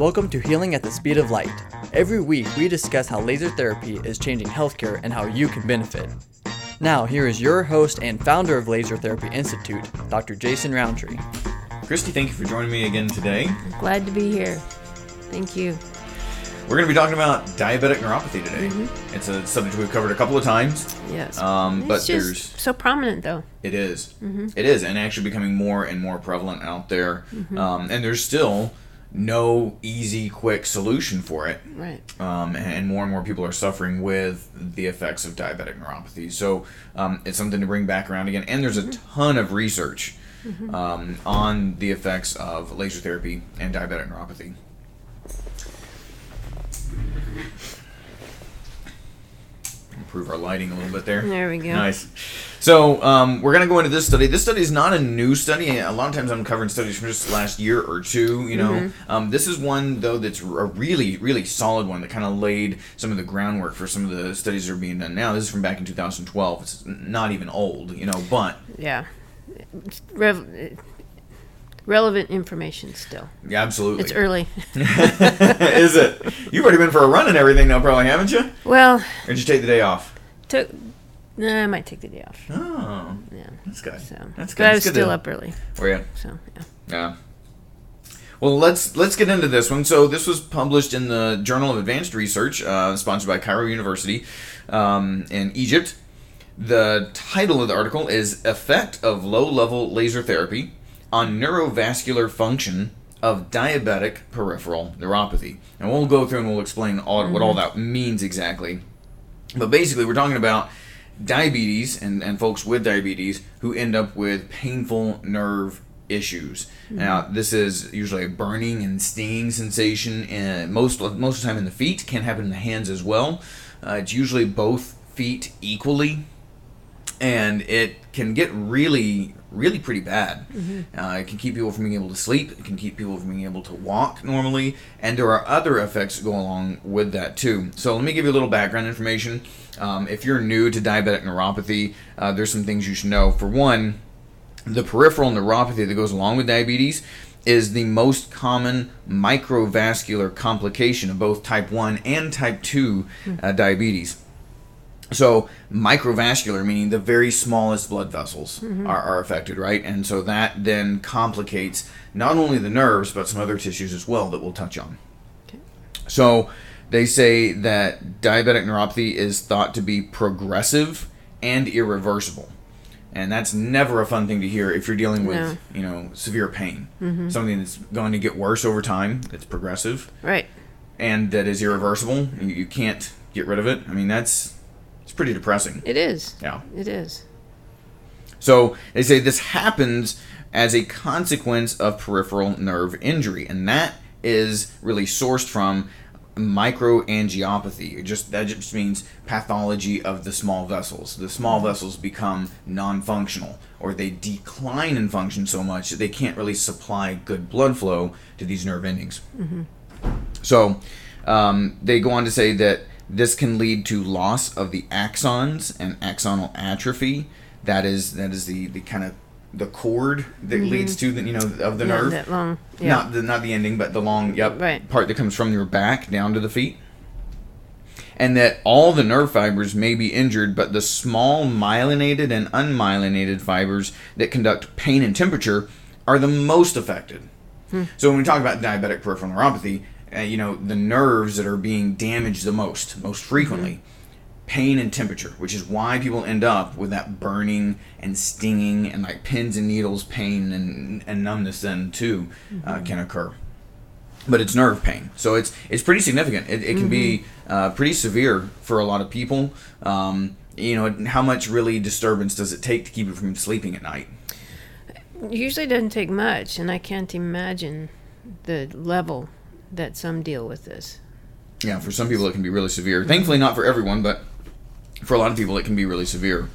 Welcome to Healing at the Speed of Light. Every week, we discuss how laser therapy is changing healthcare and how you can benefit. Now, here is your host and founder of Laser Therapy Institute, Dr. Jason Roundtree. Christy, thank you for joining me again today. Glad to be here. Thank you. We're going to be talking about diabetic neuropathy today. It's a subject we've covered a couple of times. Yes. Um, it's but just there's so prominent though. it is. It is, and actually becoming more and more prevalent out there. Um, and there's still no easy, quick solution for it. Right. um, and more and more people are suffering with the effects of diabetic neuropathy. So um, it's something to bring back around again. And there's a ton of research um, on the effects of laser therapy and diabetic neuropathy. Improve our lighting a little bit there. There we go. Nice. So um, we're gonna go into this study. This study is not a new study. A lot of times I'm covering studies from just last year or two. You know, Mm-hmm. um, this is one though that's a really, really solid one that kind of laid some of the groundwork for some of the studies that are being done now. This is from back in 2012. It's not even old, you know, but Yeah. Rev- relevant information still. yeah, absolutely. It's early. is it? You've already been for a run and everything now, probably, haven't you? well, Or did you take the day off? took. Nah, I might take the day off. Oh, Yeah. that's good. So. That's good. But I was to- still up early. Were you? So yeah. Yeah. Well, let's let's get into this one. So this was published in the Journal of Advanced Research, uh, sponsored by Cairo University um, in Egypt. The title of the article is "Effect of Low-Level Laser Therapy on Neurovascular Function of Diabetic Peripheral Neuropathy," and we'll go through and we'll explain all, what all that means exactly. But basically, we're talking about diabetes and, and folks with diabetes who end up with painful nerve issues. Now, this is usually a burning and stinging sensation, and most of- most of the time in the feet. Can happen in the hands as well. Uh, it's usually both feet equally, and it can get really, really pretty bad. Uh, it can keep people from being able to sleep. It can keep people from being able to walk normally, and there are other effects that go along with that too. So let me give you a little background information. Um, if you're new to diabetic neuropathy, uh, there's some things you should know. For one, the peripheral neuropathy that goes along with diabetes is the most common microvascular complication of both type 1 and type 2 uh, diabetes. So microvascular, meaning the very smallest blood vessels mm-hmm. are, are affected, right? And so that then complicates not only the nerves, but some other tissues as well that we'll touch on. So they say that diabetic neuropathy is thought to be progressive and irreversible. And that's never a fun thing to hear if you're dealing with, No. you know, severe pain. Mm-hmm. Something that's going to get worse over time, that's progressive, Right. and that is irreversible. You, you can't get rid of it. I mean, that's pretty depressing. It is. Yeah. It is. So they say this happens as a consequence of peripheral nerve injury, and that is really sourced from microangiopathy. It just that just means pathology of the small vessels. The small vessels become non-functional, or they decline in function so much that they can't really supply good blood flow to these nerve endings. So um, they go on to say that this can lead to loss of the axons and axonal atrophy. That is that is the, the kind of the cord that mm-hmm. leads to the you know of the Yeah, nerve. that long. Yeah. Not the not the ending, but the long yep Right. part that comes from your back down to the feet. And that all the nerve fibers may be injured, but the small myelinated and unmyelinated fibers that conduct pain and temperature are the most affected. Hmm. So when we talk about diabetic peripheral neuropathy, uh, you know the nerves that are being damaged the most, most frequently, pain and temperature, which is why people end up with that burning and stinging and like pins and needles pain and, and numbness then too uh, can occur. But it's nerve pain, so it's it's pretty significant. It, it can be uh, pretty severe for a lot of people. Um, you know, how much really disturbance does it take to keep you from sleeping at night? Usually doesn't take much, and I can't imagine the level that some deal with this. Yeah, for some people it can be really severe. Thankfully, not for everyone, but for a lot of people it can be really severe.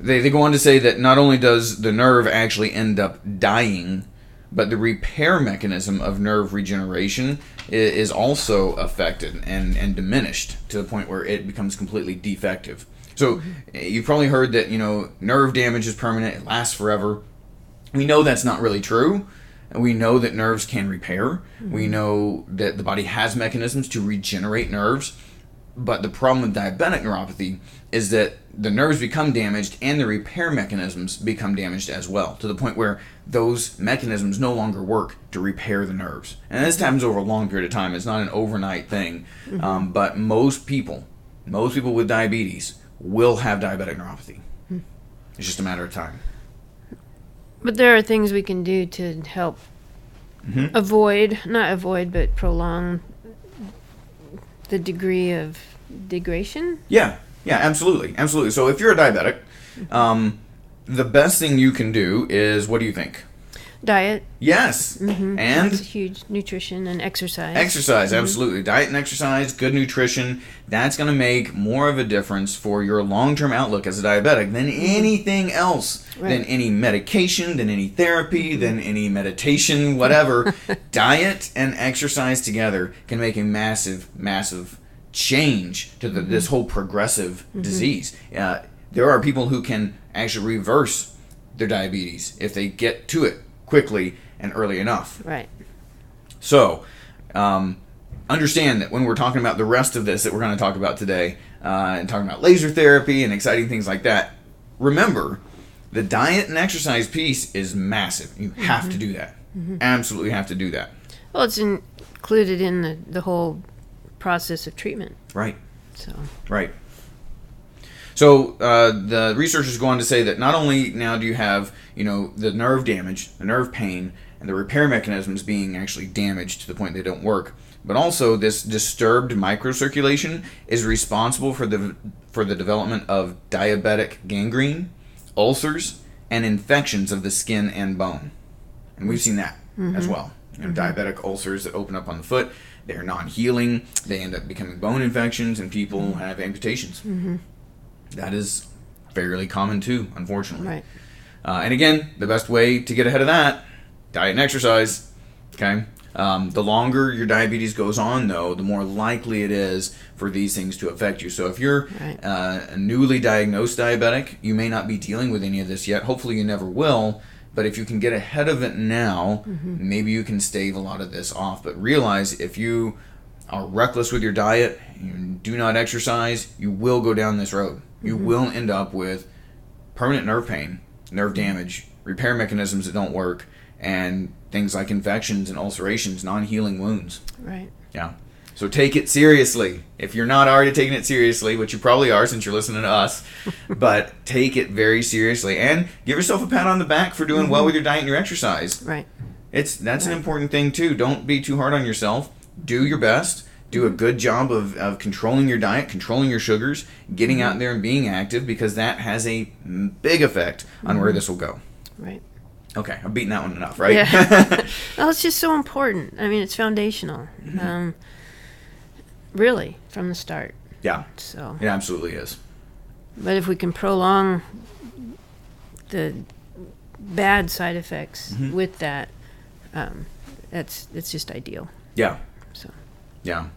They, they go on to say that not only does the nerve actually end up dying, but the repair mechanism of nerve regeneration is also affected and, and diminished to the point where it becomes completely defective. So eh, you've probably heard that you know nerve damage is permanent; it lasts forever. We know that's not really true. And we know that nerves can repair. We mm-hmm. know that the body has mechanisms to regenerate nerves. But the problem with diabetic neuropathy is that the nerves become damaged and the repair mechanisms become damaged as well, to the point where those mechanisms no longer work to repair the nerves. And this happens over a long period of time. It's not an overnight thing. Mm-hmm. Um, but most people, most people with diabetes will have diabetic neuropathy. Hmm. It's just a matter of time. But there are things we can do to help Mhm. avoid, not avoid, but prolong the degree of degradation. Yeah, yeah, absolutely, absolutely. So if you're a diabetic, um, the best thing you can do is what do you think? Diet, Yes, mm-hmm. that's and huge. Nutrition and exercise. exercise. Mm-hmm. Absolutely, diet and exercise, good nutrition. That's going to make more of a difference for your long-term outlook as a diabetic than mm-hmm. anything else, than any medication, than any therapy, than any meditation, whatever. diet and exercise together can make a massive, massive change to the, this whole progressive disease. Uh, there are people who can actually reverse their diabetes if they get to it quickly and early enough. Right. So, um, understand that when we're talking about the rest of this that we're going to talk about today, uh, and talking about laser therapy and exciting things like that, remember the diet and exercise piece is massive. You have to do that. Absolutely have to do that. Well, it's in, included in the, the whole process of treatment. Right. So, Right. So uh, the researchers go on to say that not only now do you have you know the nerve damage, the nerve pain, and the repair mechanisms being actually damaged to the point they don't work, but also this disturbed microcirculation is responsible for the for the development of diabetic gangrene, ulcers, and infections of the skin and bone. And we've seen that as mm-hmm. well. You know, mm-hmm. diabetic ulcers that open up on the foot, they're non-healing. They end up becoming bone infections, and people mm-hmm. have amputations. That is fairly common too, unfortunately. right. Uh, and again, the best way to get ahead of that, diet and exercise. Okay. Um, the longer your diabetes goes on, though, the more likely it is for these things to affect you. So if you're Right. uh, a newly diagnosed diabetic, you may not be dealing with any of this yet. Hopefully, you never will. But if you can get ahead of it now, maybe you can stave a lot of this off. But realize if you are reckless with your diet, you do not exercise, you will go down this road. You mm-hmm. will end up with permanent nerve pain, nerve mm-hmm. damage, repair mechanisms that don't work, and things like infections and ulcerations, non healing wounds. Right. Yeah. So take it seriously. If you're not already taking it seriously, which you probably are since you're listening to us, but take it very seriously and give yourself a pat on the back for doing well mm-hmm. with your diet and your exercise. Right. It's that's an important thing too. Don't be too hard on yourself. Do your best. Do a good job of, of controlling your diet, controlling your sugars, getting out there and being active because that has a big effect on where this will go. Right. Okay, I've beaten that one enough, right? Yeah. Well, it's just so important. I mean, it's foundational. Mm-hmm. Um, really, from the start. yeah, So, it absolutely is. but if we can prolong the bad side effects Mm-hmm. with that, um, that's it's just ideal. Yeah. So, Yeah.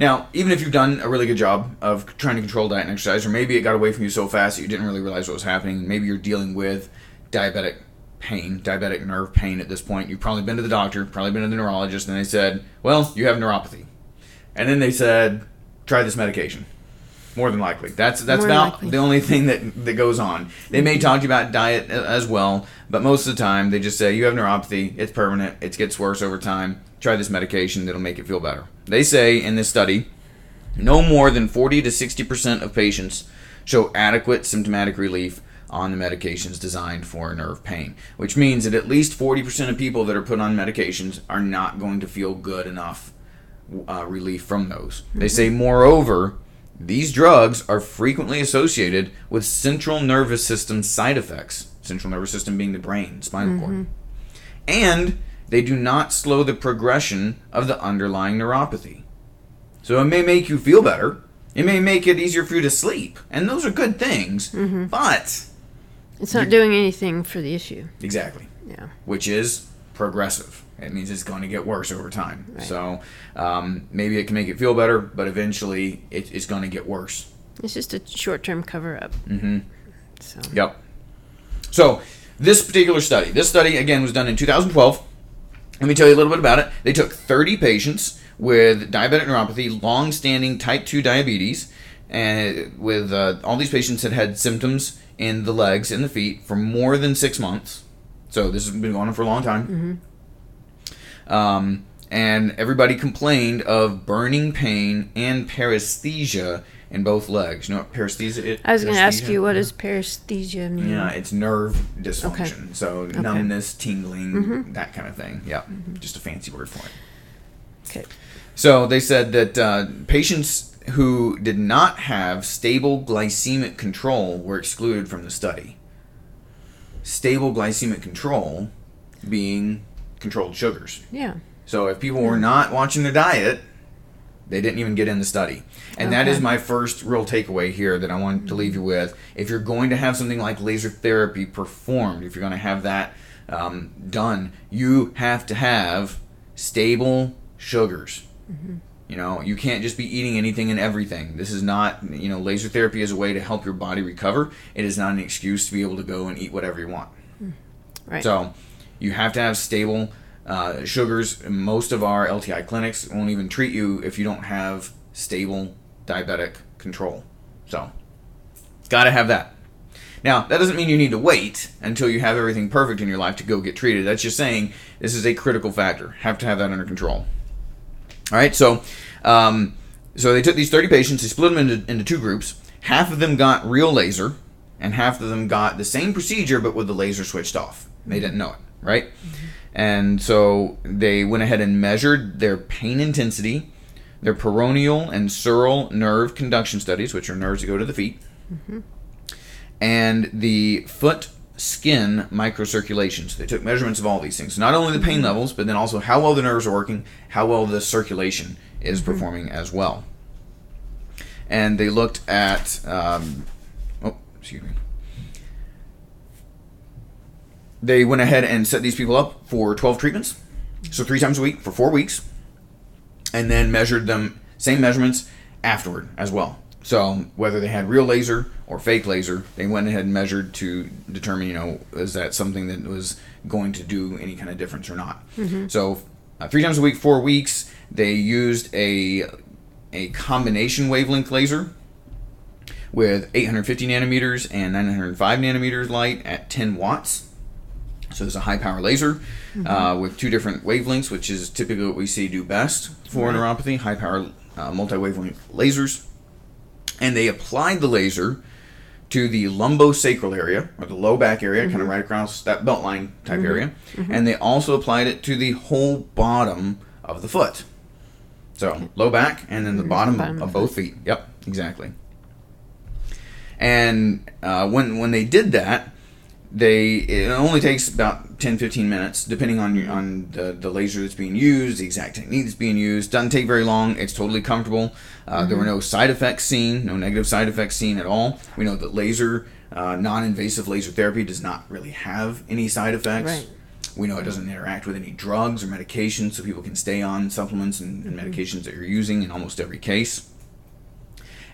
Now, even if you've done a really good job of trying to control diet and exercise, or maybe it got away from you so fast that you didn't really realize what was happening, maybe you're dealing with diabetic pain, diabetic nerve pain at this point. You've probably been to the doctor, probably been to the neurologist, and they said, well, you have neuropathy. And then they said, try this medication. More than likely. That's that's More about likely. the only thing that that goes on. They may talk to you about diet as well, but most of the time they just say you have neuropathy. It's permanent. It gets worse over time. Try this medication that'll make it feel better. They say in this study, no more than 40 to 60 percent of patients show adequate symptomatic relief on the medications designed for nerve pain, which means that at least 40 percent of people that are put on medications are not going to feel good enough uh, relief from those. They say, moreover, these drugs are frequently associated with central nervous system side effects. Central nervous system being the brain, spinal cord. And they do not slow the progression of the underlying neuropathy. So it may make you feel better. It may make it easier for you to sleep. And those are good things. But, it's not doing anything for the issue. exactly. Yeah. which is progressive. It means it's going to get worse over time. Right. So um, maybe it can make it feel better, but eventually it, it's going to get worse. It's just a short-term cover-up. Mm-hmm. So, Yep. So this particular study, this study again was done in 2012. Let me tell you a little bit about it. They took 30 patients with diabetic neuropathy, long-standing type 2 diabetes, and with uh, all these patients had had symptoms in the legs and the feet for more than six months. So this has been going on for a long time. Um, and everybody complained of burning pain and paresthesia in both legs. You know what paresthesia is? I was going to ask you, what does paresthesia mean? Yeah, it's nerve dysfunction. So numbness, tingling, Mm-hmm. that kind of thing. Yeah, just a fancy word for it. Okay. So they said that uh, patients who did not have stable glycemic control were excluded from the study. Stable glycemic control being controlled sugars. Yeah. So if people were not watching their diet, they didn't even get in the study. And that Okay. is my first real takeaway here that I want to leave you with. If you're going to have something like laser therapy performed, if you're going to have that um, done, you have to have stable sugars. You know, you can't just be eating anything and everything. This is not, you know, laser therapy is a way to help your body recover. It is not an excuse to be able to go and eat whatever you want. Right. So you have to have stable uh, sugars. Most of our LTI clinics won't even treat you if you don't have stable diabetic control. So, got to have that. Now, that doesn't mean you need to wait until you have everything perfect in your life to go get treated. That's just saying this is a critical factor. Have to have that under control. All right, so um, so they took these 30 patients, they split them into, into two groups. Half of them got real laser, and half of them got the same procedure but with the laser switched off. They didn't know it, right? And so they went ahead and measured their pain intensity, their peroneal and sural nerve conduction studies, which are nerves that go to the feet, and the foot skin microcirculation. So they took measurements of all these things. Not only the pain levels, but then also how well the nerves are working, how well the circulation is performing as well. And they looked at, um, oh, excuse me. They went ahead and set these people up for 12 treatments. So three times a week for four weeks. And then measured them, same measurements afterward as well. So whether they had real laser or fake laser, they went ahead and measured to determine, you know, is that something that was going to do any kind of difference or not. So uh, three times a week, four weeks, they used a a combination wavelength laser with 850 nanometers and 905 nanometers light at 10 watts. So there's a high power laser uh, with two different wavelengths, which is typically what we see do best for neuropathy. High power uh, multi wavelength lasers, and they applied the laser to the lumbosacral area or the low back area, kind of right across that belt line type area, and they also applied it to the whole bottom of the foot. So low back and then the bottom, bottom of, of both feet. Yep, exactly. And uh, when when they did that, they it only takes about 10 15 minutes depending on on the, the laser that's being used the exact technique that's being used. Doesn't take very long. It's totally comfortable. Uh, there were no side effects seen no negative side effects seen at all. We know that laser uh, non-invasive laser therapy does not really have any side effects. Right. we know it doesn't interact with any drugs or medications so people can stay on supplements and, and medications that you're using in almost every case.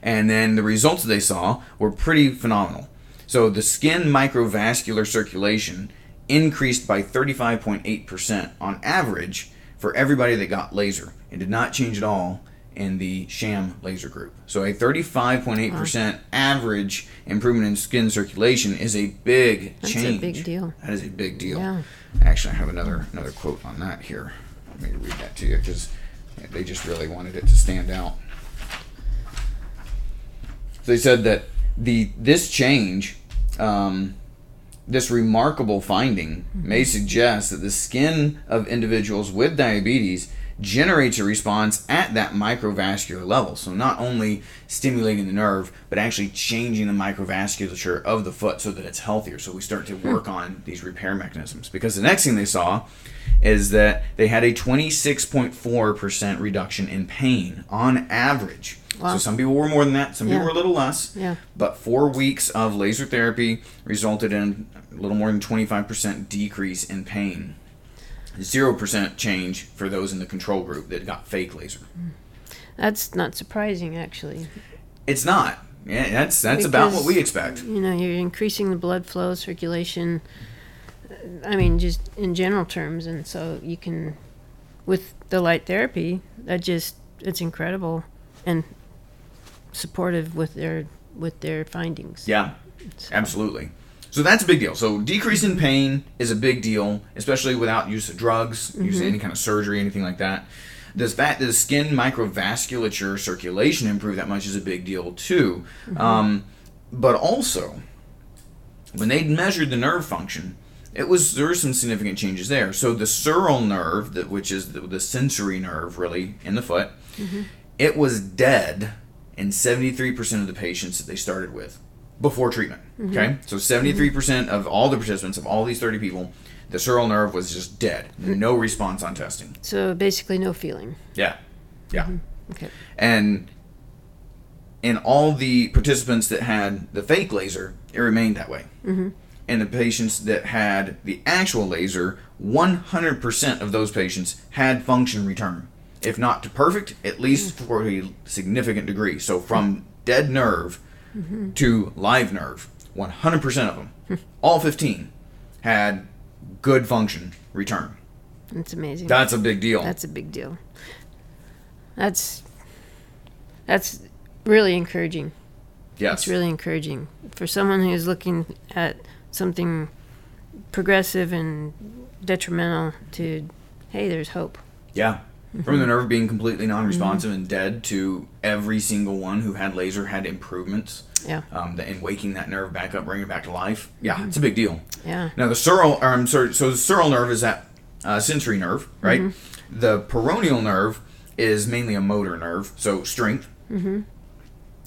And then the results that they saw were pretty phenomenal. So the skin microvascular circulation increased by 35.8% on average for everybody that got laser. It did not change at all in the sham laser group. So a 35.8% average improvement in skin circulation is a big change. That's a big deal. That is a big deal. Yeah. Actually, I have another another quote on that here. Let me read that to you because they just really wanted it to stand out. So they said that the this change, um, this remarkable finding, may suggest that the skin of individuals with diabetes generates a response at that microvascular level. So not only stimulating the nerve, but actually changing the microvasculature of the foot so that it's healthier. So we start to hmm. work on these repair mechanisms. Because the next thing they saw is that they had a 26.4% reduction in pain on average. Wow. So some people were more than that, some people were a little less. Yeah. But four weeks of laser therapy resulted in a little more than 25% decrease in pain. 0% change for those in the control group that got fake laser. That's not surprising, actually. It's not. Yeah, that's that's about what we expect. You know, you're increasing the blood flow, circulation, uh, I mean, just in general terms, and so you can, with the light therapy, that just it's incredible and supportive with their with their findings. Yeah, absolutely. So that's a big deal. So decreasing pain is a big deal, especially without use of drugs, use of mm-hmm. any kind of surgery, anything like that. Does fact that the skin microvasculature circulation improve that much is a big deal too. Mm-hmm. Um, but also, when they measured the nerve function, it was there were some significant changes there. So the sural nerve, that which is the, the sensory nerve really in the foot, mm-hmm. it was dead in 73% of the patients that they started with before treatment. Okay, mm-hmm. so 73% of all the participants of all these 30 people, the sural nerve was just dead, no response on testing. So basically, no feeling. Yeah, yeah, mm-hmm. Okay. and in all the participants that had the fake laser, it remained that way. Mm-hmm. And the patients that had the actual laser, 100% of those patients had function return. If not to perfect, at least mm. for a significant degree. So from dead nerve to live nerve, 100% of them, all 15, had good function return. That's amazing. That's a big deal. That's a big deal. That's that's really encouraging. yes. It's really encouraging for someone who's looking at something progressive and detrimental to hey, there's hope. Yeah. From Mm-hmm. the nerve being completely non-responsive and dead to every single one who had laser had improvements Yeah. um, in waking that nerve back up, bringing it back to life. Yeah, it's a big deal. Yeah. Now the sural, I'm sorry, so the sural nerve is that uh, sensory nerve, right? Mm-hmm. The peroneal nerve is mainly a motor nerve, so strength. Mm-hmm.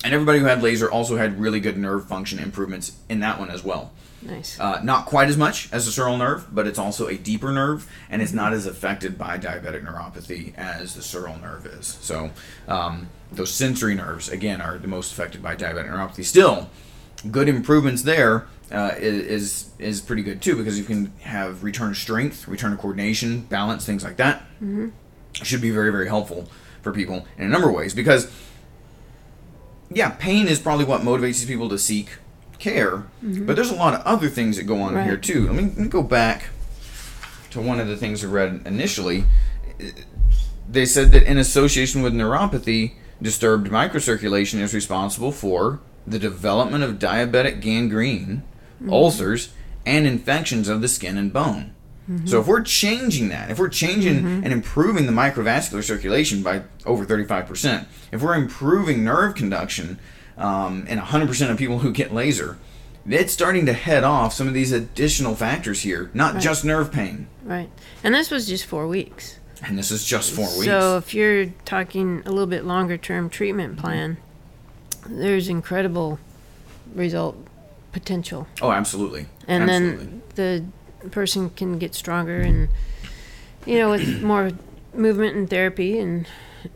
And everybody who had laser also had really good nerve function improvements in that one as well. Nice. Uh, not quite as much as the sural nerve, but it's also a deeper nerve, and it's not as affected by diabetic neuropathy as the sural nerve is. So, um, those sensory nerves, again, are the most affected by diabetic neuropathy. Still, good improvements there uh, is is pretty good too, because you can have return to strength, return to coordination, balance, things like that. Mm-hmm. Should be very, very helpful for people in a number of ways, because yeah, pain is probably what motivates these people to seek care, mm-hmm. but there's a lot of other things that go on Right. here too. Let me, let me go back to one of the things I read initially. They said that in association with neuropathy, disturbed microcirculation is responsible for the development of diabetic gangrene, mm-hmm. ulcers, and infections of the skin and bone. Mm-hmm. So if we're changing that, if we're changing and improving the microvascular circulation by over 35%, if we're improving nerve conduction um, in 100% of people who get laser, it's starting to head off some of these additional factors here, not just nerve pain. right. And this was just four weeks. And this is just four weeks. So if you're talking a little bit longer term treatment plan, there's incredible result potential. oh, absolutely. And absolutely. then the person can get stronger and you know with more movement and therapy and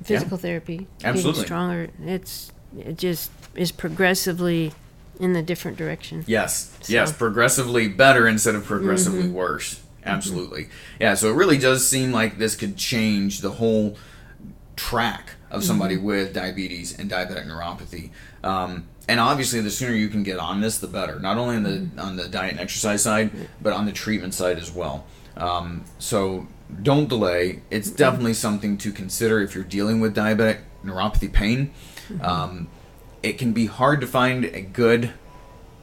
physical therapy Absolutely. getting stronger it's it just is progressively in the different direction Yes, So- yes, progressively better instead of progressively worse. Absolutely. Yeah, so it really does seem like this could change the whole track of somebody with diabetes and diabetic neuropathy. Um, and obviously, the sooner you can get on this, the better. Not only on the on the diet and exercise side, but on the treatment side as well. Um, so don't delay. It's definitely something to consider if you're dealing with diabetic neuropathy pain. Um, it can be hard to find a good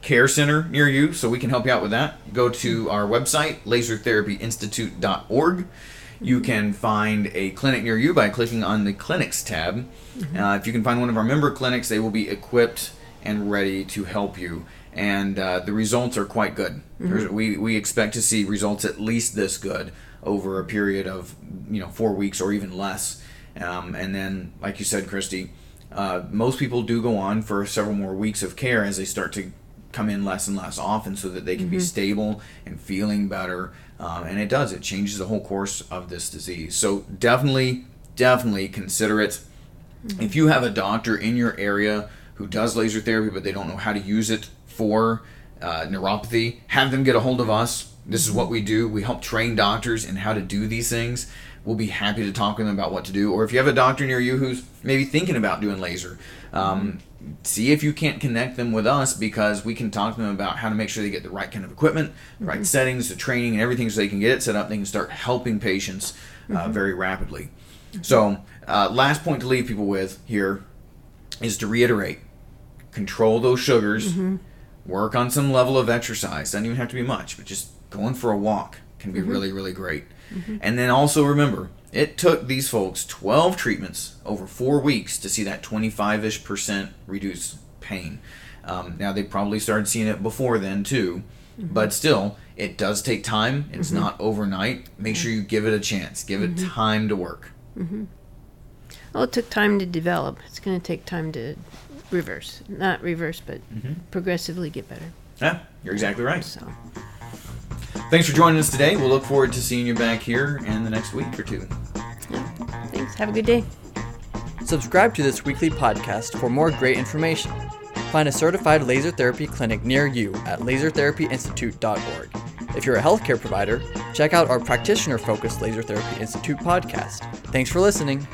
care center near you, so we can help you out with that. Go to our website, lasertherapyinstitute.org. You can find a clinic near you by clicking on the clinics tab. Uh, if you can find one of our member clinics, they will be equipped and ready to help you. And uh, the results are quite good. There's- We, we expect to see results at least this good over a period of you know four weeks or even less. Um, and then, like you said, Christy, uh, most people do go on for several more weeks of care as they start to come in less and less often so that they can be stable and feeling better. Um, and it does, it changes the whole course of this disease. So definitely, definitely consider it. If you have a doctor in your area who does laser therapy but they don't know how to use it for uh, neuropathy, have them get a hold of us. This is what we do. We help train doctors in how to do these things. We'll be happy to talk with them about what to do. Or if you have a doctor near you who's maybe thinking about doing laser, um, see if you can't connect them with us because we can talk to them about how to make sure they get the right kind of equipment, the right settings, the training, and everything so they can get it set up. They can start helping patients uh, very rapidly. So, uh, last point to leave people with here is to reiterate control those sugars, work on some level of exercise. Doesn't even have to be much, but just going for a walk can be really, really great. Mm-hmm. And then also remember, it took these folks 12 treatments over four weeks to see that 25 ish percent reduce pain. Um, now, they probably started seeing it before then too, mm-hmm. but still, it does take time. It's mm-hmm. not overnight. Make sure you give it a chance, give it time to work. Well, it took time to develop. It's going to take time to reverse. Not reverse, but progressively get better. Yeah, you're exactly right. So, Thanks for joining us today. We'll look forward to seeing you back here in the next week or two. thanks. Have a good day. Subscribe to this weekly podcast for more great information. Find a certified laser therapy clinic near you at lasertherapyinstitute.org. If you're a healthcare provider, check out our practitioner focused Laser Therapy Institute podcast. Thanks for listening.